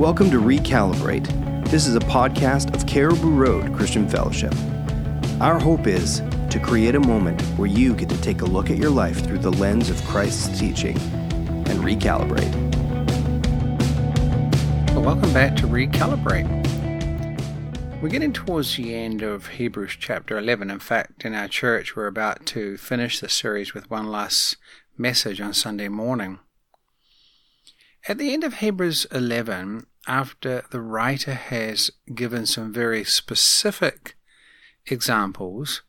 Welcome to Recalibrate. This is a podcast of Cariboo Road Christian Fellowship. Our hope is to create a moment where you get to take a look at your life through the lens of Christ's teaching and recalibrate. Welcome back to Recalibrate. We're getting towards the end of Hebrews chapter 11. In fact, in our church, we're about to finish the series with one last message on Sunday morning. At the end of Hebrews 11, after the writer has given some very specific examples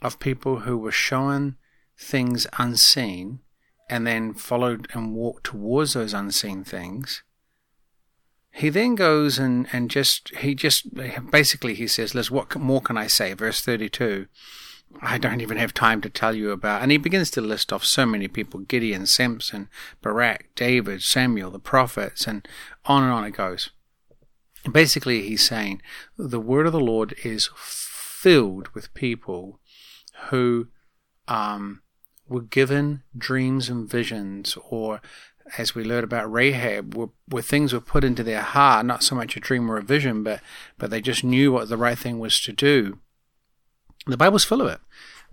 of people who were shown things unseen and then followed and walked towards those unseen things, he then goes and, and just, he just, basically he says, "Let's what more can I say? Verse 32. I don't even have time to tell you about. And he begins to list off so many people Gideon, Samson, Barak, David, Samuel, the prophets, and on and on it goes. Basically, he's saying the word of the Lord is filled with people who um, were given dreams and visions, or as we learned about Rahab, where, things were put into their heart, not so much a dream or a vision, but, but they just knew what the right thing was to do the Bible's full of it.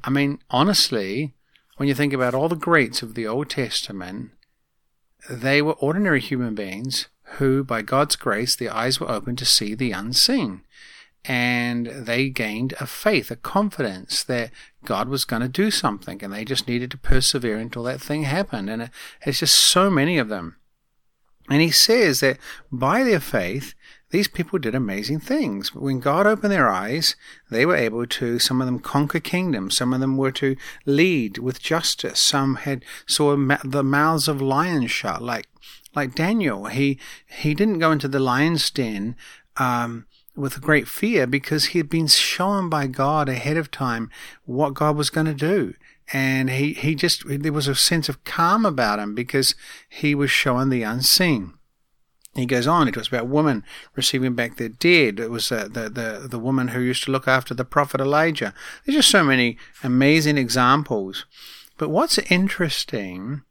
I mean, honestly, when you think about all the greats of the Old Testament, they were ordinary human beings who, by God's grace, their eyes were open to see the unseen. And they gained a faith, a confidence that God was going to do something, and they just needed to persevere until that thing happened. And it's just so many of them. And he says that by their faith, these people did amazing things. When God opened their eyes, they were able to, some of them conquer kingdoms, some of them were to lead with justice, some had saw the mouths of lions shut, like, like Daniel. He, he didn't go into the lion's den, um, with great fear because he had been shown by God ahead of time what God was going to do. And he, he just, there was a sense of calm about him because he was showing the unseen he goes on. He talks about women receiving back their dead. It was uh, the the the woman who used to look after the prophet Elijah. There's just so many amazing examples. But what's interesting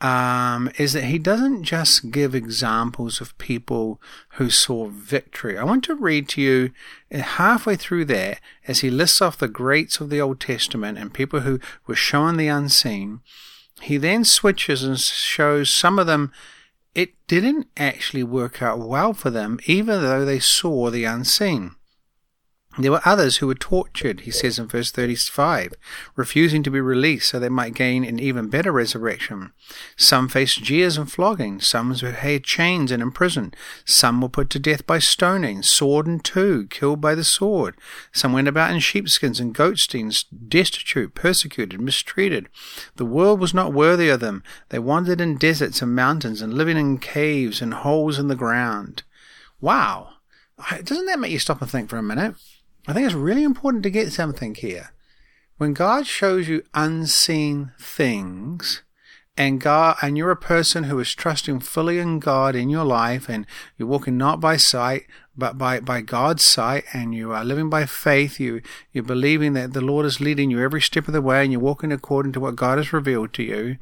um, is that he doesn't just give examples of people who saw victory. I want to read to you uh, halfway through there as he lists off the greats of the Old Testament and people who were shown the unseen. He then switches and shows some of them it didn't actually work out well for them, even though they saw the unseen. There were others who were tortured, he says in verse 35, refusing to be released so they might gain an even better resurrection. Some faced jeers and flogging, some were had chains and imprisoned, some were put to death by stoning, sword and two, killed by the sword. Some went about in sheepskins and goatskins, destitute, persecuted, mistreated. The world was not worthy of them. They wandered in deserts and mountains and living in caves and holes in the ground. Wow! Doesn't that make you stop and think for a minute? I think it's really important to get something here. When God shows you unseen things, and God, and you're a person who is trusting fully in God in your life, and you're walking not by sight, but by, by God's sight, and you are living by faith, you, you're believing that the Lord is leading you every step of the way, and you're walking according to what God has revealed to you,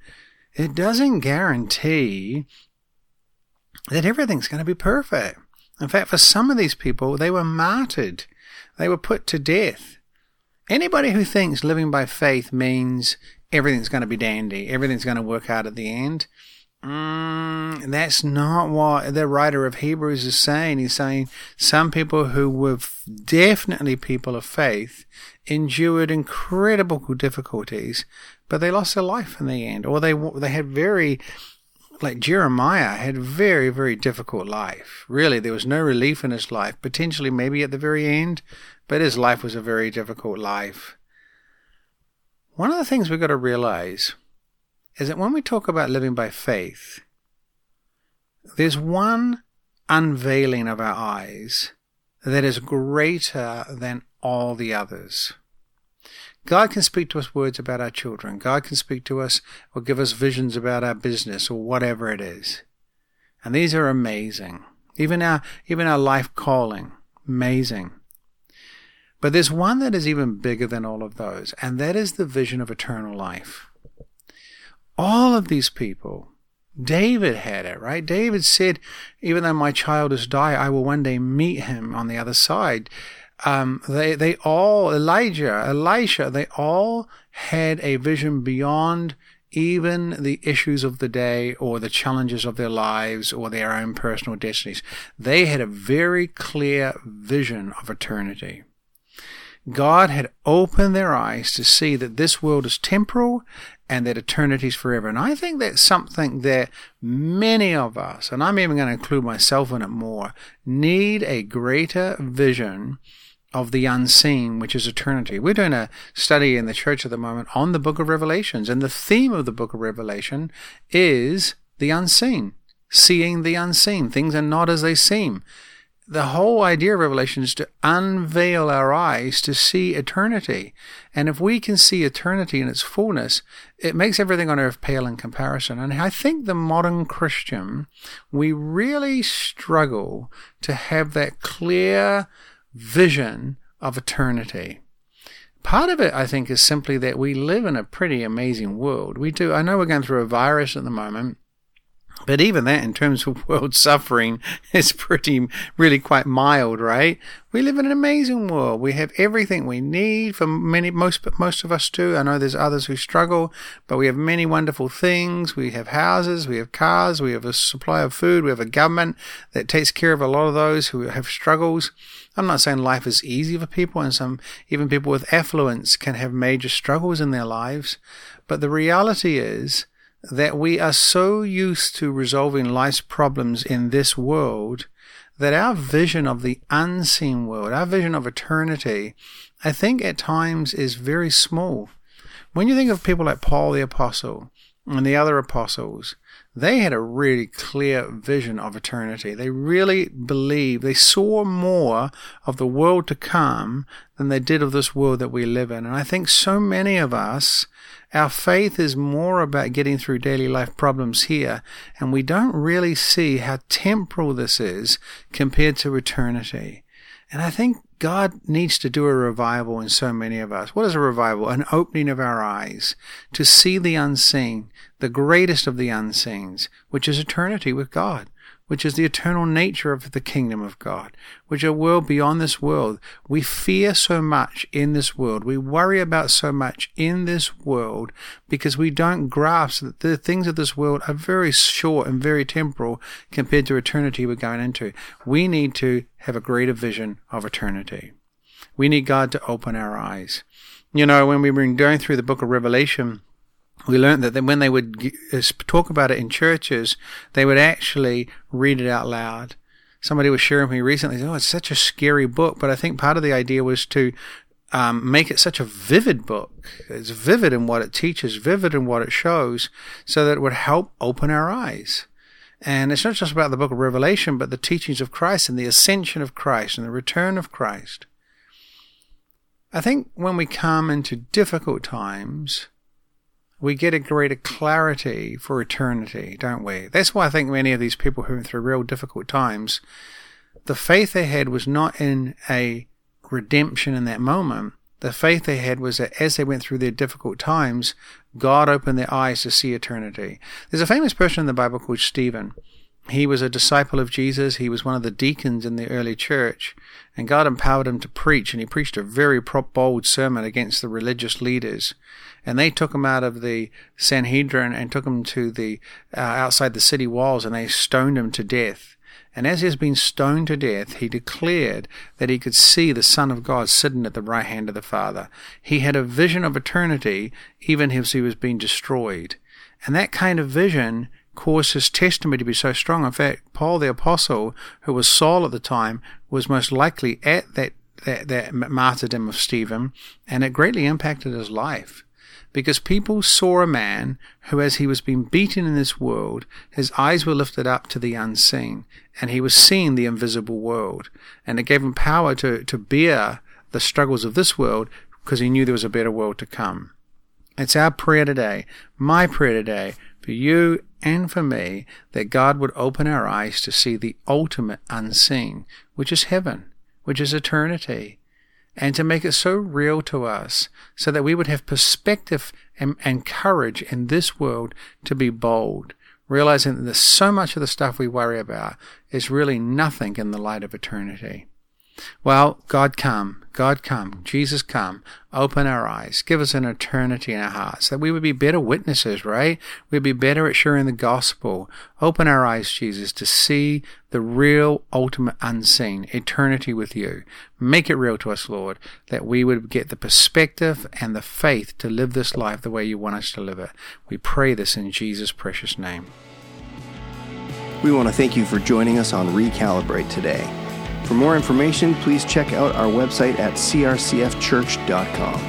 it doesn't guarantee that everything's going to be perfect. In fact, for some of these people, they were martyred they were put to death. Anybody who thinks living by faith means everything's going to be dandy, everything's going to work out at the end, mm, that's not what the writer of Hebrews is saying. He's saying some people who were definitely people of faith endured incredible difficulties, but they lost their life in the end, or they they had very like Jeremiah had a very, very difficult life. Really, there was no relief in his life, potentially maybe at the very end, but his life was a very difficult life. One of the things we've got to realize is that when we talk about living by faith, there's one unveiling of our eyes that is greater than all the others. God can speak to us words about our children. God can speak to us or give us visions about our business or whatever it is. And these are amazing. Even our, even our life calling, amazing. But there's one that is even bigger than all of those, and that is the vision of eternal life. All of these people, David had it, right? David said, even though my child has died, I will one day meet him on the other side. Um, they, they all, Elijah, Elisha, they all had a vision beyond even the issues of the day or the challenges of their lives or their own personal destinies. They had a very clear vision of eternity. God had opened their eyes to see that this world is temporal and that eternity is forever. And I think that's something that many of us, and I'm even going to include myself in it more, need a greater vision of the unseen, which is eternity. We're doing a study in the church at the moment on the book of Revelations, and the theme of the book of Revelation is the unseen, seeing the unseen. Things are not as they seem the whole idea of Revelation is to unveil our eyes to see eternity. And if we can see eternity in its fullness, it makes everything on earth pale in comparison. And I think the modern Christian, we really struggle to have that clear vision of eternity. Part of it, I think, is simply that we live in a pretty amazing world. We do. I know we're going through a virus at the moment but even that, in terms of world suffering, is pretty, really quite mild, right? We live in an amazing world. We have everything we need for many, most, most of us do. I know there's others who struggle, but we have many wonderful things. We have houses, we have cars, we have a supply of food, we have a government that takes care of a lot of those who have struggles. I'm not saying life is easy for people, and some, even people with affluence can have major struggles in their lives. But the reality is, that we are so used to resolving life's problems in this world that our vision of the unseen world, our vision of eternity, I think at times is very small. When you think of people like Paul the Apostle and the other apostles, they had a really clear vision of eternity. They really believed, they saw more of the world to come than they did of this world that we live in. And I think so many of us our faith is more about getting through daily life problems here, and we don't really see how temporal this is compared to eternity. And I think God needs to do a revival in so many of us. What is a revival? An opening of our eyes to see the unseen, the greatest of the unseens, which is eternity with God which is the eternal nature of the kingdom of God, which are a world beyond this world. We fear so much in this world. We worry about so much in this world because we don't grasp that the things of this world are very short and very temporal compared to eternity we're going into. We need to have a greater vision of eternity. We need God to open our eyes. You know, when we were going through the book of Revelation, we learned that when they would uh, talk about it in churches, they would actually read it out loud. Somebody was sharing with me recently, oh, it's such a scary book, but I think part of the idea was to um, make it such a vivid book. It's vivid in what it teaches, vivid in what it shows, so that it would help open our eyes. And it's not just about the book of Revelation, but the teachings of Christ and the ascension of Christ and the return of Christ. I think when we come into difficult times, we get a greater clarity for eternity, don't we? That's why I think many of these people who went through real difficult times, the faith they had was not in a redemption in that moment. The faith they had was that as they went through their difficult times, God opened their eyes to see eternity. There's a famous person in the Bible called Stephen. He was a disciple of Jesus. He was one of the deacons in the early church, and God empowered him to preach, and he preached a very bold sermon against the religious leaders and they took him out of the Sanhedrin and took him to the uh, outside the city walls, and they stoned him to death. And as he has been stoned to death, he declared that he could see the Son of God sitting at the right hand of the Father. He had a vision of eternity, even as he was being destroyed. And that kind of vision caused his testimony to be so strong. In fact, Paul the Apostle, who was Saul at the time, was most likely at that, that, that martyrdom of Stephen, and it greatly impacted his life because people saw a man who, as he was being beaten in this world, his eyes were lifted up to the unseen, and he was seeing the invisible world. And it gave him power to, to bear the struggles of this world because he knew there was a better world to come. It's our prayer today, my prayer today, for you and for me, that God would open our eyes to see the ultimate unseen, which is heaven, which is eternity, and to make it so real to us so that we would have perspective and, and, courage in this world to be bold. realizing that so much of the stuff we worry about is really nothing in the light of eternity. Well, God come, God come, Jesus come, open our eyes, give us an eternity in our hearts, that we would be better witnesses, right? We'd be better at sharing the gospel. Open our eyes, Jesus, to see the real, ultimate, unseen eternity with you. Make it real to us, Lord, that we would get the perspective and the faith to live this life the way you want us to live it. We pray this in Jesus' precious name. We want to thank you for joining us on Recalibrate today. For more information, please check out our website at crcfchurch.com.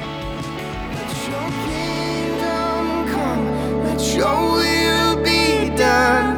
Let your will be done